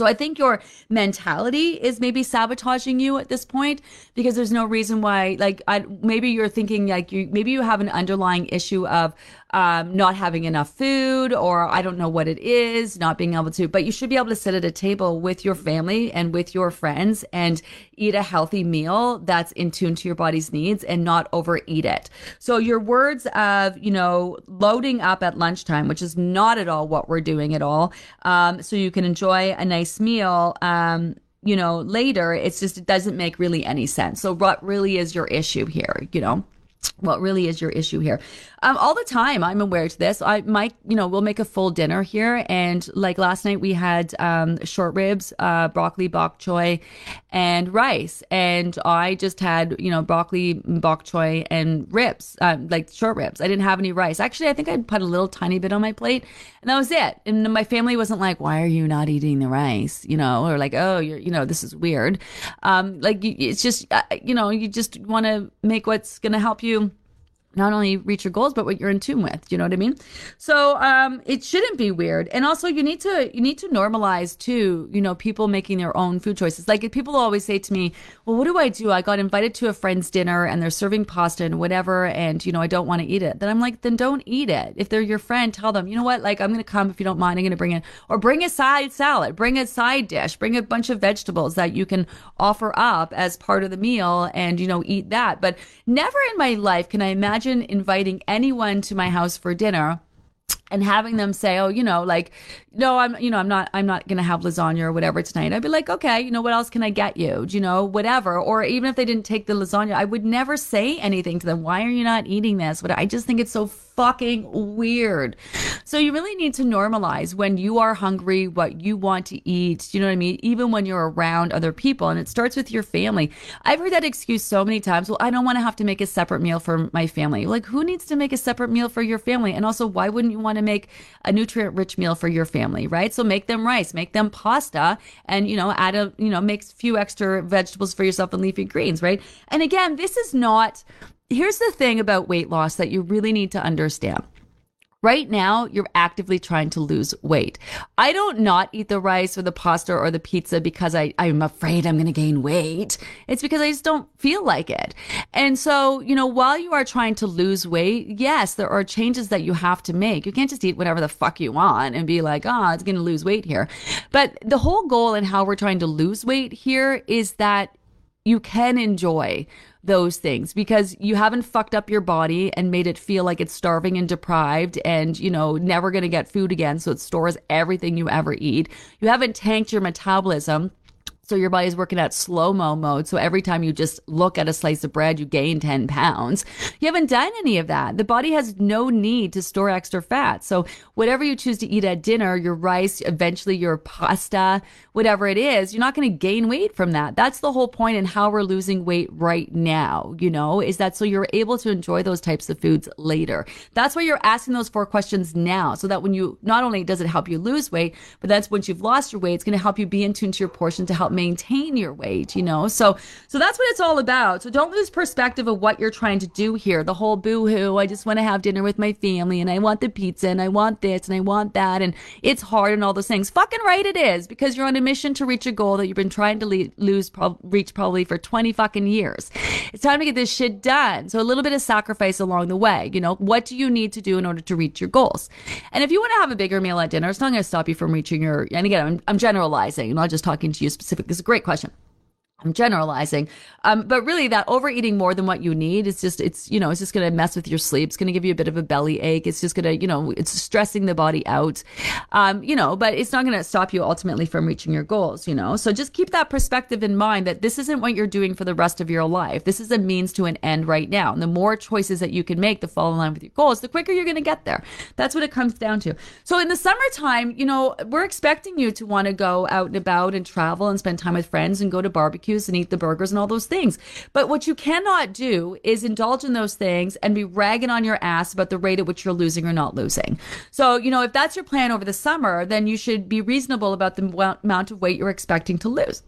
So I think your mentality is maybe sabotaging you at this point because there's no reason why like I maybe you're thinking like you maybe you have an underlying issue of um, not having enough food or I don't know what it is, not being able to, but you should be able to sit at a table with your family and with your friends and eat a healthy meal that's in tune to your body's needs and not overeat it. So your words of, you know, loading up at lunchtime, which is not at all what we're doing at all. Um, so you can enjoy a nice meal. Um, you know, later, it's just, it doesn't make really any sense. So what really is your issue here, you know? what really is your issue here um, all the time i'm aware to this. I might you know we'll make a full dinner here. And like last night we had um, short ribs uh, broccoli bok choy and rice. And i just had you know broccoli bok choy and ribs um, like short ribs. I didn't have any rice. Actually i think i put a little tiny bit on my plate and that was it. And my family wasn't like why are you not eating the rice? You know or like oh you're you know this is weird. Um, like it's just uh, you know you just want to make what's going to help you not only reach your goals but what you're in tune with. You know what i mean? So um it shouldn't be weird. And also you need to you need to normalize too you know people making their own food choices. Like people always say to me well what do i do? I got invited to a friend's dinner and they're serving pasta and whatever and you know i don't want to eat it. Then i'm like then don't eat it. If they're your friend tell them you know what? Like i'm gonna come if you don't mind. I'm gonna bring it. Or bring a side salad. Bring a side dish. Bring a bunch of vegetables that you can offer up as part of the meal and you know eat that. But never in my life can i imagine imagine inviting anyone to my house for dinner and having them say, "Oh, you know, like, no, I'm, you know, I'm not, I'm not gonna have lasagna or whatever tonight." I'd be like, "Okay, you know, what else can I get you? Do you know, whatever." Or even if they didn't take the lasagna, I would never say anything to them. Why are you not eating this? But I just think it's so fucking weird. So you really need to normalize when you are hungry, what you want to eat. You know what I mean? Even when you're around other people, and it starts with your family. I've heard that excuse so many times. Well, I don't want to have to make a separate meal for my family. Like, who needs to make a separate meal for your family? And also, why wouldn't you want to make a nutrient rich meal for your family, right? So make them rice, make them pasta, and you know, add a you know, make a few extra vegetables for yourself and leafy greens, right? And again, this is not here's the thing about weight loss that you really need to understand. Right now, you're actively trying to lose weight. I don't not eat the rice or the pasta or the pizza because I, I'm afraid I'm going to gain weight. It's because I just don't feel like it. And so, you know, while you are trying to lose weight, yes, there are changes that you have to make. You can't just eat whatever the fuck you want and be like, oh, it's going to lose weight here. But the whole goal and how we're trying to lose weight here is that you can enjoy those things because you haven't fucked up your body and made it feel like it's starving and deprived and, you know, never going to get food again. So it stores everything you ever eat. You haven't tanked your metabolism so your body's working at slow mo mode. So every time you just look at a slice of bread, you gain 10 pounds. You haven't done any of that. The body has no need to store extra fat. So whatever you choose to eat at dinner, your rice, eventually your pasta, whatever it is, you're not going to gain weight from that. That's the whole point in how we're losing weight right now, you know, is that so you're able to enjoy those types of foods later. That's why you're asking those four questions now. So that when you, not only does it help you lose weight, but that's once you've lost your weight, it's going to help you be in tune to your portion to help maintain your weight, you know? So, so that's what it's all about. So don't lose perspective of what you're trying to do here. The whole boo hoo, I just want to have dinner with my family and I want the pizza and I want this and I want that. And it's hard and all those things. Fucking right it is because you're on a mission to reach a goal that you've been trying to le- lose, pro- reach probably for 20 fucking years. It's time to get this shit done. So a little bit of sacrifice along the way. You know, what do you need to do in order to reach your goals? And if you want to have a bigger meal at dinner, it's not going to stop you from reaching your, and again, I'm, I'm generalizing, I'm not just talking to you specifically it's a great question. I'm generalizing. Um, but really that overeating more than what you need is just, it's, you know, it's just going to mess with your sleep. It's going to give you a bit of a belly ache. It's just going to, you know, it's stressing the body out. Um, you know, but it's not going to stop you ultimately from reaching your goals, you know? So just keep that perspective in mind that this isn't what you're doing for the rest of your life. This is a means to an end right now. And the more choices that you can make to fall in line with your goals, the quicker you're going to get there. That's what it comes down to. So in the summertime, you know, we're expecting you to want to go out and about and travel and spend time with friends and go to barbecue barbecues and eat the burgers and all those things. But what you cannot do is indulge in those things and be ragging on your ass about the rate at which you're losing or not losing. So, you know, if that's your plan over the summer, then you should be reasonable about the amount of weight you're expecting to lose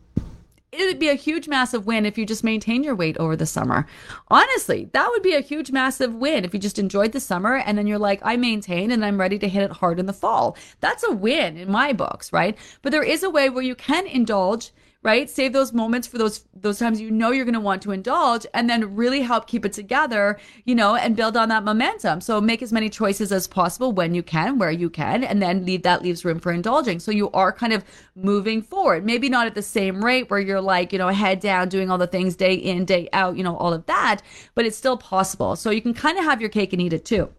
it would be a huge massive win if you just maintain your weight over the summer. Honestly, that would be a huge massive win if you just enjoyed the summer and then you're like, I maintain and I'm ready to hit it hard in the fall. That's a win in my books, right? But there is a way where you can indulge right? Save those moments for those those times you know you're going to want to indulge and then really help keep it together, you know, and build on that momentum. So make as many choices as possible when you can, where you can, and then leave that leaves room for indulging. So you are kind of moving forward. Maybe not at the same rate where you're like, you know, head down doing all the things day in, day out, you know, all of that, but it's still possible. So you can kind of have your cake and eat it too.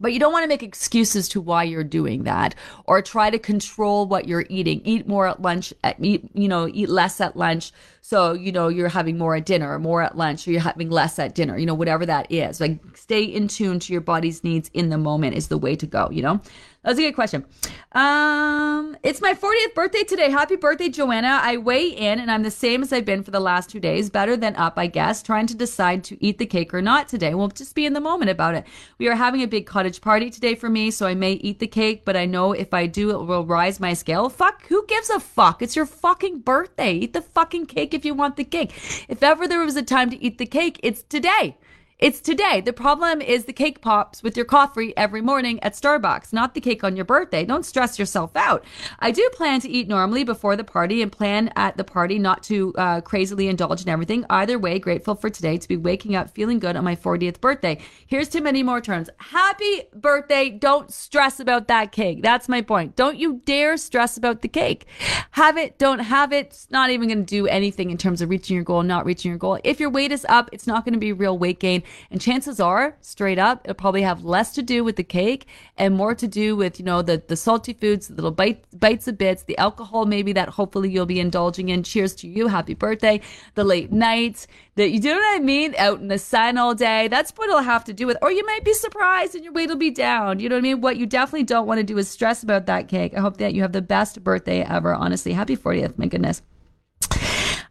But you don't want to make excuses to why you're doing that or try to control what you're eating. Eat more at lunch, eat, you know, eat less at lunch. So, you know, you're having more at dinner, more at lunch, or you're having less at dinner, you know, whatever that is. Like stay in tune to your body's needs in the moment is the way to go, you know? That was a good question. Um, it's my 40th birthday today. Happy birthday, Joanna. I weigh in and I'm the same as I've been for the last two days. Better than up, I guess. Trying to decide to eat the cake or not today. We'll just be in the moment about it. We are having a big cottage party today for me, so I may eat the cake, but I know if I do, it will rise my scale. Fuck, who gives a fuck? It's your fucking birthday. Eat the fucking cake if you want the cake. If ever there was a time to eat the cake, it's today. It's today. The problem is the cake pops with your coffee every morning at Starbucks, not the cake on your birthday. Don't stress yourself out. I do plan to eat normally before the party and plan at the party not to uh, crazily indulge in everything. Either way, grateful for today to be waking up feeling good on my 40th birthday. Here's to many more turns. Happy birthday. Don't stress about that cake. That's my point. Don't you dare stress about the cake. Have it, don't have it. It's not even going to do anything in terms of reaching your goal, not reaching your goal. If your weight is up, it's not going to be real weight gain. And chances are, straight up, it'll probably have less to do with the cake and more to do with, you know, the, the salty foods, the little bite, bites of bits, the alcohol maybe that hopefully you'll be indulging in. Cheers to you. Happy birthday. The late nights that you do what I mean? Out in the sun all day. That's what it'll have to do with. Or you might be surprised and your weight will be down. You know what I mean? What you definitely don't want to do is stress about that cake. I hope that you have the best birthday ever. Honestly, happy 40th. My goodness.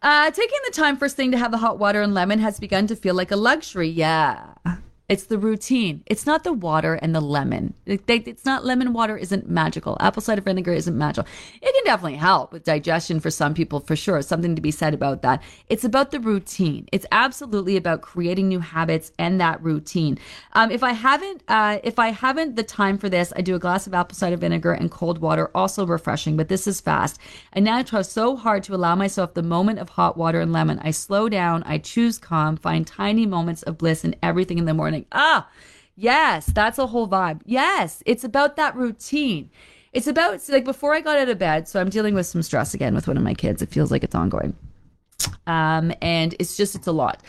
Uh, taking the time first thing to have the hot water and lemon has begun to feel like a luxury. Yeah. It's the routine. It's not the water and the lemon. It's not lemon water isn't magical. Apple cider vinegar isn't magical. It can definitely help with digestion for some people, for sure. Something to be said about that. It's about the routine. It's absolutely about creating new habits and that routine. Um, if I haven't, uh, if I haven't the time for this, I do a glass of apple cider vinegar and cold water, also refreshing. But this is fast. I now try so hard to allow myself the moment of hot water and lemon. I slow down. I choose calm. Find tiny moments of bliss in everything in the morning morning. Ah, yes, that's a whole vibe. Yes, it's about that routine. It's about like before I got out of bed. So I'm dealing with some stress again with one of my kids. It feels like it's ongoing. Um, and it's just, it's a lot.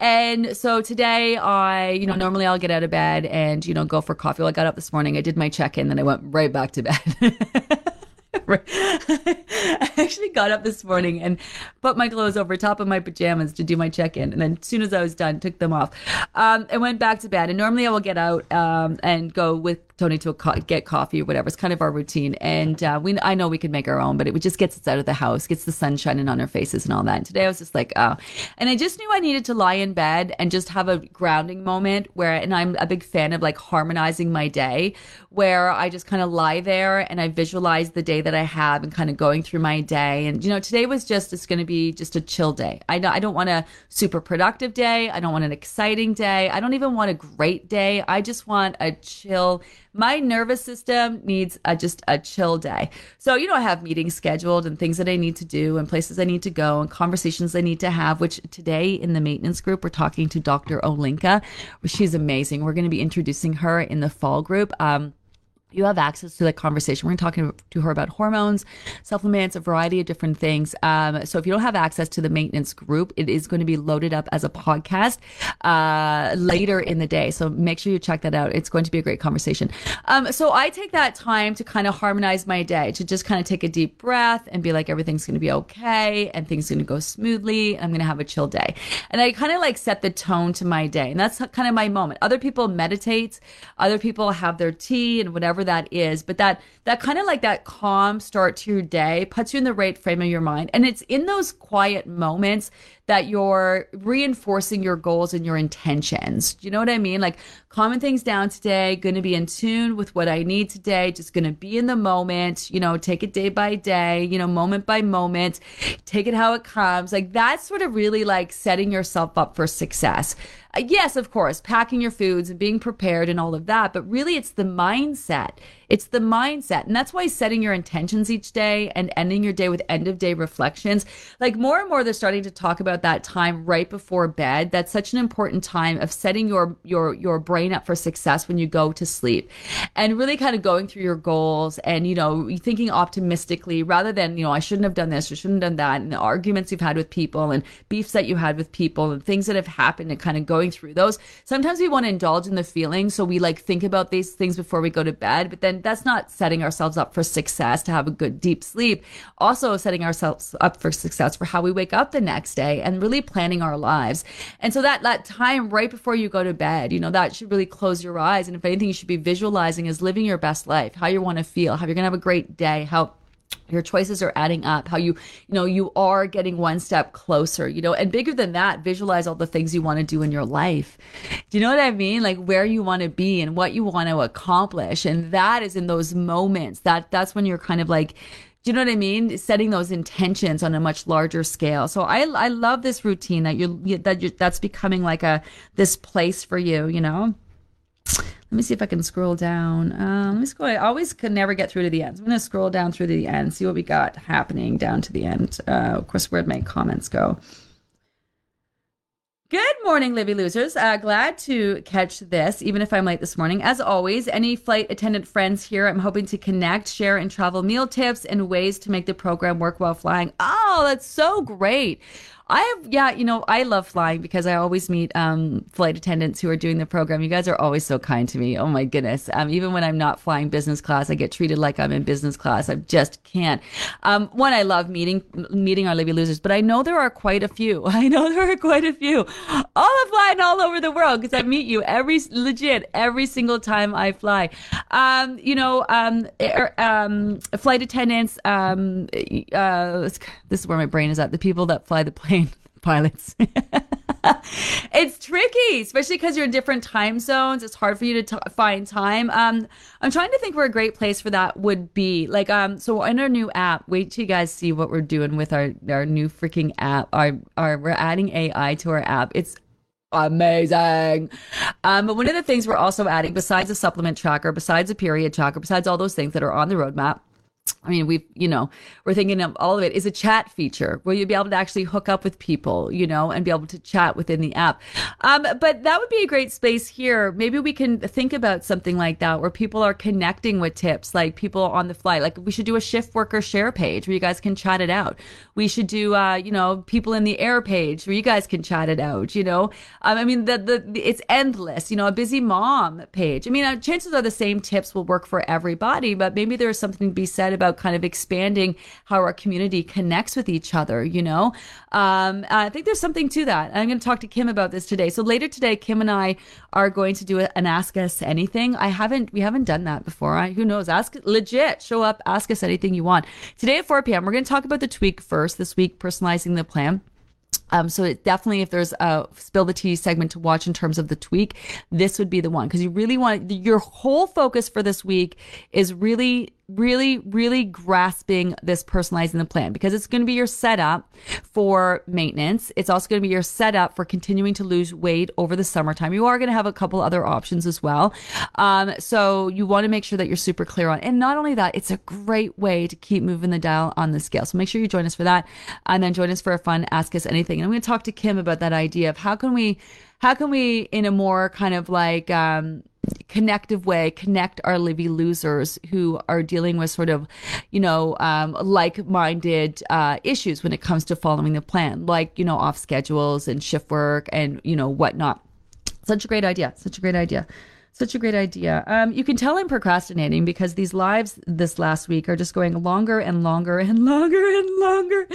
And so today I, you know, normally I'll get out of bed and, you know, go for coffee. Well, I got up this morning, I did my check in, then I went right back to bed. I actually got up this morning and put my clothes over top of my pajamas to do my check in. And then as soon as I was done, took them off um, and went back to bed. And normally I will get out um, and go with Tony to co- get coffee or whatever. It's kind of our routine. And uh, we, I know we could make our own, but it just gets us out of the house, gets the sun shining on our faces and all that. And today I was just like, oh. And I just knew I needed to lie in bed and just have a grounding moment where, and I'm a big fan of like harmonizing my day, where I just kind of lie there and I visualize the day that I have and kind of going through my day. And, you know, today was just, it's going to be just a chill day. I, I don't want a super productive day. I don't want an exciting day. I don't even want a great day. I just want a chill my nervous system needs a, just a chill day. So, you know, I have meetings scheduled and things that I need to do and places I need to go and conversations I need to have, which today in the maintenance group, we're talking to Dr. Olinka. She's amazing. We're going to be introducing her in the fall group. Um, you have access to that conversation. We're talking to her about hormones, supplements, a variety of different things. Um, so if you don't have access to the maintenance group, it is going to be loaded up as a podcast uh, later in the day. So make sure you check that out. It's going to be a great conversation. Um, so I take that time to kind of harmonize my day, to just kind of take a deep breath and be like, everything's going to be okay and things are going to go smoothly. I'm going to have a chill day. And I kind of like set the tone to my day. And that's kind of my moment. Other people meditate, other people have their tea and whatever that is, but that that kind of like that calm start to your day puts you in the right frame of your mind. And it's in those quiet moments that you're reinforcing your goals and your intentions. Do you know what I mean? Like calming things down today, going to be in tune with what I need today, just going to be in the moment, you know, take it day by day, you know, moment by moment, take it how it comes. Like that's sort of really like setting yourself up for success. Uh, yes, of course, packing your foods and being prepared and all of that, but really it's the mindset It's the mindset. And that's why setting your intentions each day and ending your day with end of day reflections, like more and more they're starting to talk about that time right before bed. That's such an important time of setting your your your brain up for success when you go to sleep. And really kind of going through your goals and you know, thinking optimistically rather than, you know, I shouldn't have done this or shouldn't have done that and the arguments you've had with people and beefs that you had with people and things that have happened and kind of going through those. Sometimes we want to indulge in the feeling so we like think about these things before we go to bed, but then that's not setting ourselves up for success to have a good deep sleep. Also setting ourselves up for success for how we wake up the next day and really planning our lives. And so that that time right before you go to bed, you know, that should really close your eyes and if anything you should be visualizing is living your best life, how you want to feel, how you're going to have a great day, how your choices are adding up how you you know you are getting one step closer you know and bigger than that visualize all the things you want to do in your life do you know what i mean like where you want to be and what you want to accomplish and that is in those moments that that's when you're kind of like do you know what I mean? Setting those intentions on a much larger scale. So I I love this routine that you're that you that's becoming like a this place for you. You know. Let me see if I can scroll down. Um, let me scroll. I always could never get through to the end. I'm going to scroll down through to the end, see what we got happening down to the end. Uh, of course, where'd my comments go? Good morning, Livy Losers. Uh, glad to catch this, even if I'm late this morning. As always, any flight attendant friends here, I'm hoping to connect, share, and travel meal tips and ways to make the program work while flying. Oh, that's so great. I have, yeah, you know, I love flying because I always meet um, flight attendants who are doing the program. You guys are always so kind to me. Oh my goodness. Um, even when I'm not flying business class, I get treated like I'm in business class. I just can't. Um, one, I love meeting, meeting our Livy losers, but I know there are quite a few. I know there are quite a few all of flying all over the world because I meet you every, legit, every single time I fly. Um, you know, um, er, um, flight attendants, um, uh, this is where my brain is at. The people that fly the plane pilots. it's tricky, especially because you're in different time zones. It's hard for you to t- find time. Um, I'm trying to think where a great place for that would be. Like, um, so in our new app, wait till you guys see what we're doing with our our new freaking app. Our our we're adding AI to our app. It's amazing. Um, but one of the things we're also adding, besides a supplement tracker, besides a period tracker, besides all those things that are on the roadmap, I mean, we've, you know, we're thinking of all of it is a chat feature where you'll be able to actually hook up with people, you know, and be able to chat within the app. Um, but that would be a great space here. Maybe we can think about something like that where people are connecting with tips, like people on the fly. Like we should do a shift worker share page where you guys can chat it out. We should do, uh, you know, people in the air page where you guys can chat it out, you know. Um, I mean, the, the, the, it's endless, you know, a busy mom page. I mean, uh, chances are the same tips will work for everybody, but maybe there's something to be said about kind of expanding how our community connects with each other, you know? Um, I think there's something to that. I'm going to talk to Kim about this today. So later today, Kim and I are going to do an Ask Us Anything. I haven't, we haven't done that before. Who knows? Ask legit, show up, ask us anything you want. Today at 4 p.m., we're going to talk about the tweak first this week, personalizing the plan. Um, so it definitely, if there's a spill the tea segment to watch in terms of the tweak, this would be the one because you really want your whole focus for this week is really really, really grasping this personalizing the plan because it's going to be your setup for maintenance. It's also going to be your setup for continuing to lose weight over the summertime. You are going to have a couple other options as well. Um, so you want to make sure that you're super clear on. And not only that, it's a great way to keep moving the dial on the scale. So make sure you join us for that and then join us for a fun Ask Us Anything. And I'm going to talk to Kim about that idea of how can we, how can we in a more kind of like, um, connective way connect our Livy losers who are dealing with sort of, you know, um, like-minded uh, issues when it comes to following the plan, like you know, off schedules and shift work and you know whatnot. Such a great idea. Such a great idea. Such a great idea. Um, you can tell I'm procrastinating because these lives this last week are just going longer and longer and longer and longer.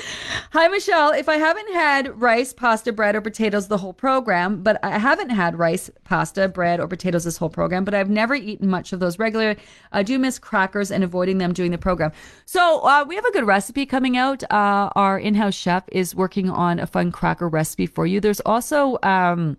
Hi, Michelle. If I haven't had rice, pasta, bread, or potatoes the whole program, but I haven't had rice, pasta, bread, or potatoes this whole program, but I've never eaten much of those regularly. I do miss crackers and avoiding them during the program. So uh, we have a good recipe coming out. Uh, our in-house chef is working on a fun cracker recipe for you. There's also um,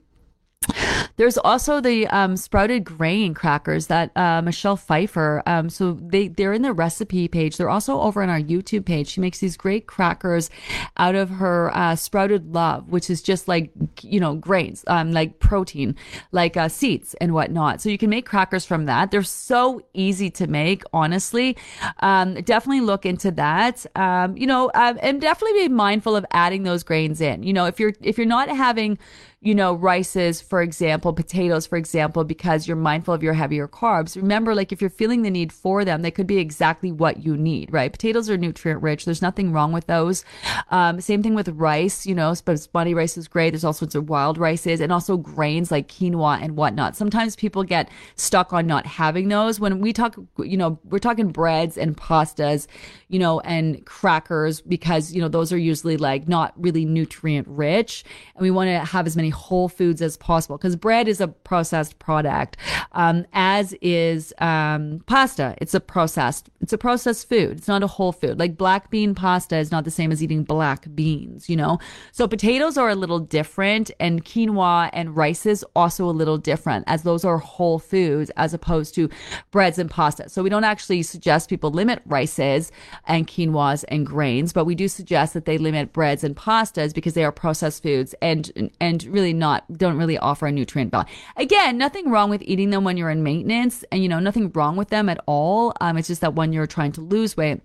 There's also the um, sprouted grain crackers that uh, Michelle Pfeiffer. Um, so they they're in the recipe page. They're also over on our YouTube page. She makes these great crackers out of her uh, sprouted love, which is just like you know grains, um, like protein, like uh, seeds and whatnot. So you can make crackers from that. They're so easy to make. Honestly, um, definitely look into that. Um, you know, um, and definitely be mindful of adding those grains in. You know, if you're if you're not having you know, rices, for example, potatoes, for example, because you're mindful of your heavier carbs. Remember, like if you're feeling the need for them, they could be exactly what you need, right? Potatoes are nutrient rich. There's nothing wrong with those. Um, same thing with rice, you know, basmati rice is great. There's all sorts of wild rices and also grains like quinoa and whatnot. Sometimes people get stuck on not having those. When we talk, you know, we're talking breads and pastas, you know, and crackers because, you know, those are usually like not really nutrient rich. And we want to have as many whole foods as possible because bread is a processed product, um, as is um, pasta. It's a processed. It's a processed food. It's not a whole food. Like black bean pasta is not the same as eating black beans. You know, so potatoes are a little different, and quinoa and rice is also a little different, as those are whole foods as opposed to breads and pasta. So we don't actually suggest people limit rices and quinoas and grains, but we do suggest that they limit breads and pastas because they are processed foods and and really really not don't really offer a nutrient value. Again, nothing wrong with eating them when you're in maintenance, and you know nothing wrong with them at all. Um, it's just that when you're trying to lose weight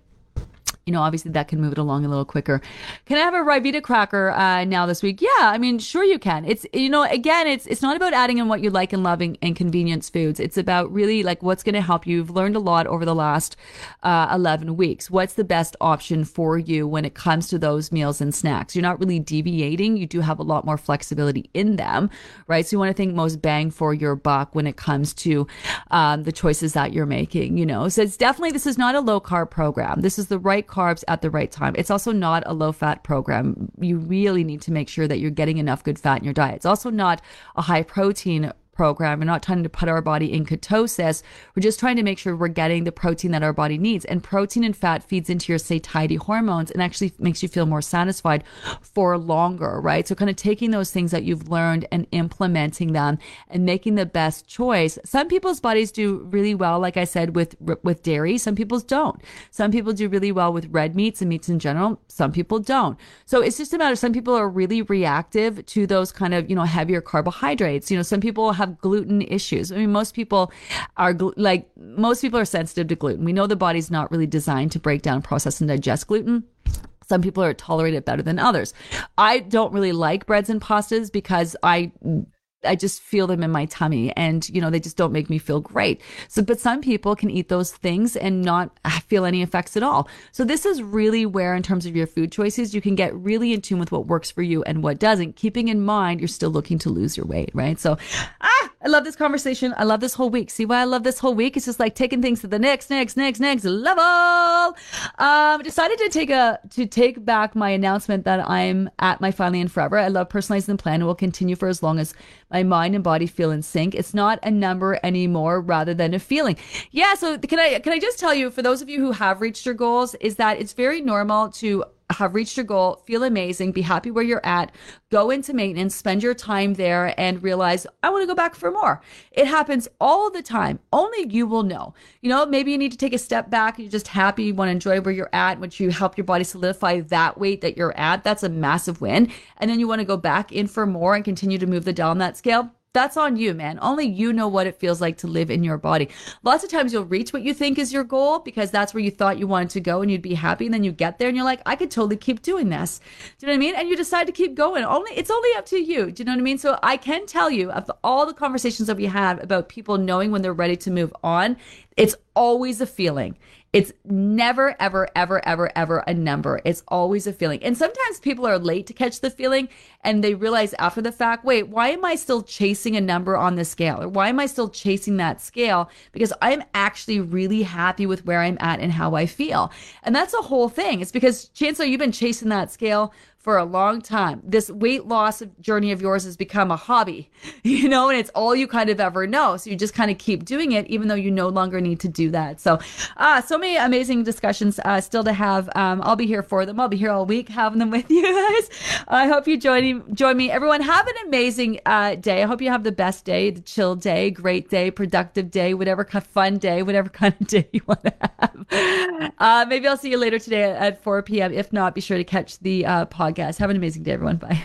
you know, obviously that can move it along a little quicker. Can I have a Ryvita cracker uh, now this week? Yeah, I mean, sure you can. It's you know, again, it's it's not about adding in what you like and loving and convenience foods. It's about really like what's going to help you. You've learned a lot over the last uh, eleven weeks. What's the best option for you when it comes to those meals and snacks? You're not really deviating. You do have a lot more flexibility in them, right? So you want to think most bang for your buck when it comes to um, the choices that you're making. You know, so it's definitely this is not a low carb program. This is the right carbs at the right time. It's also not a low fat program. You really need to make sure that you're getting enough good fat in your diet. It's also not a high protein program. We're not trying to put our body in ketosis. We're just trying to make sure we're getting the protein that our body needs. And protein and fat feeds into your satiety hormones and actually makes you feel more satisfied for longer, right? So kind of taking those things that you've learned and implementing them and making the best choice. Some people's bodies do really well, like I said, with with dairy. Some people's don't. Some people do really well with red meats and meats in general. Some people don't. So it's just a matter. Some people are really reactive to those kind of you know heavier carbohydrates. You know, some people have have gluten issues. I mean, most people are like, most people are sensitive to gluten. We know the body's not really designed to break down, process, and digest gluten. Some people are tolerated better than others. I don't really like breads and pastas because I I just feel them in my tummy and, you know, they just don't make me feel great. So, but some people can eat those things and not feel any effects at all. So this is really where, in terms of your food choices, you can get really in tune with what works for you and what doesn't, keeping in mind you're still looking to lose your weight, right? So, ah, I love this conversation. I love this whole week. See why I love this whole week? It's just like taking things to the next, next, next, next level. Um, decided to take a, to take back my announcement that I'm at my finally and forever. I love personalizing the plan and will continue for as long as my mind and body feel in sync. It's not a number anymore rather than a feeling. Yeah. So can I, can I just tell you, for those of you who have reached your goals, is that it's very normal to have reached your goal, feel amazing, be happy where you're at, go into maintenance, spend your time there and realize, I want to go back for more. It happens all the time. Only you will know. You know, maybe you need to take a step back. You're just happy, you want to enjoy where you're at, which you help your body solidify that weight that you're at. That's a massive win. And then you want to go back in for more and continue to move the on that scale that's on you, man. Only you know what it feels like to live in your body. Lots of times you'll reach what you think is your goal because that's where you thought you wanted to go and you'd be happy. And then you get there and you're like, I could totally keep doing this. Do you know what I mean? And you decide to keep going. Only it's only up to you. Do you know what I mean? So I can tell you of all the conversations that we have about people knowing when they're ready to move on, it's always a feeling. It's never, ever, ever, ever, ever a number. It's always a feeling. And sometimes people are late to catch the feeling and they realize after the fact, wait, why am I still chasing a number on the scale? Or why am I still chasing that scale? Because I'm actually really happy with where I'm at and how I feel. And that's a whole thing. It's because Chancellor, you've been chasing that scale for a long time. This weight loss journey of yours has become a hobby, you know, and it's all you kind of ever know. So you just kind of keep doing it, even though you no longer need to do that. So, uh, so many amazing discussions uh, still to have. Um, I'll be here for them. I'll be here all week having them with you guys. I hope you join, join me. Everyone, have an amazing uh, day. I hope you have the best day, the chill day, great day, productive day, whatever kind of fun day, whatever kind of day you want to have. Uh, maybe I'll see you later today at 4 p.m. If not, be sure to catch the uh, podcast. Have an amazing day, everyone. Bye.